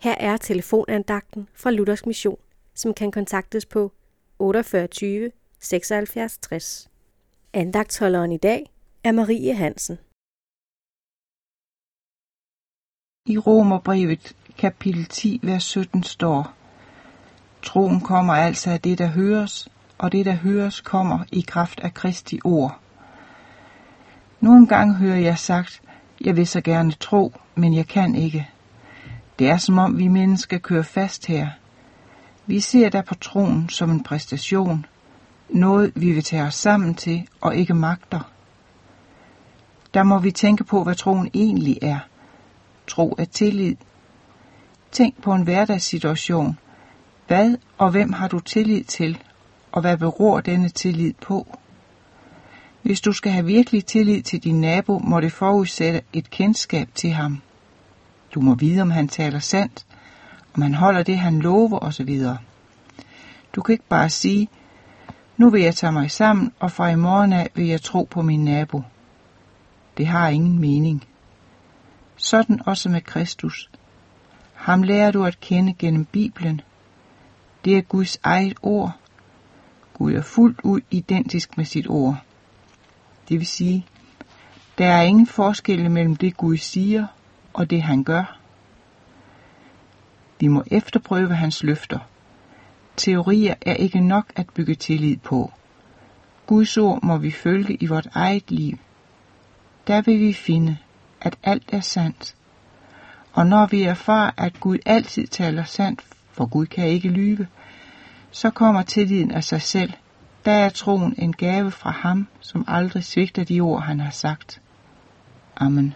Her er telefonandagten fra Luthers Mission, som kan kontaktes på 48 76 60. Andagtholderen i dag er Marie Hansen. I Romerbrevet kapitel 10, vers 17 står, Troen kommer altså af det, der høres, og det, der høres, kommer i kraft af Kristi ord. Nogle gange hører jeg sagt, jeg vil så gerne tro, men jeg kan ikke. Det er som om vi mennesker kører fast her. Vi ser der på troen som en præstation, noget vi vil tage os sammen til og ikke magter. Der må vi tænke på, hvad troen egentlig er. Tro er tillid. Tænk på en hverdagssituation. Hvad og hvem har du tillid til, og hvad beror denne tillid på? Hvis du skal have virkelig tillid til din nabo, må det forudsætte et kendskab til ham. Du må vide, om han taler sandt, om han holder det, han lover osv. Du kan ikke bare sige, nu vil jeg tage mig sammen, og fra i morgen af vil jeg tro på min nabo. Det har ingen mening. Sådan også med Kristus. Ham lærer du at kende gennem Bibelen. Det er Guds eget ord. Gud er fuldt ud identisk med sit ord. Det vil sige, der er ingen forskel mellem det Gud siger og det han gør. Vi må efterprøve hans løfter. Teorier er ikke nok at bygge tillid på. Guds ord må vi følge i vort eget liv. Der vil vi finde, at alt er sandt. Og når vi erfarer, at Gud altid taler sandt, for Gud kan ikke lyve, så kommer tilliden af sig selv. Der er troen en gave fra ham, som aldrig svigter de ord, han har sagt. Amen.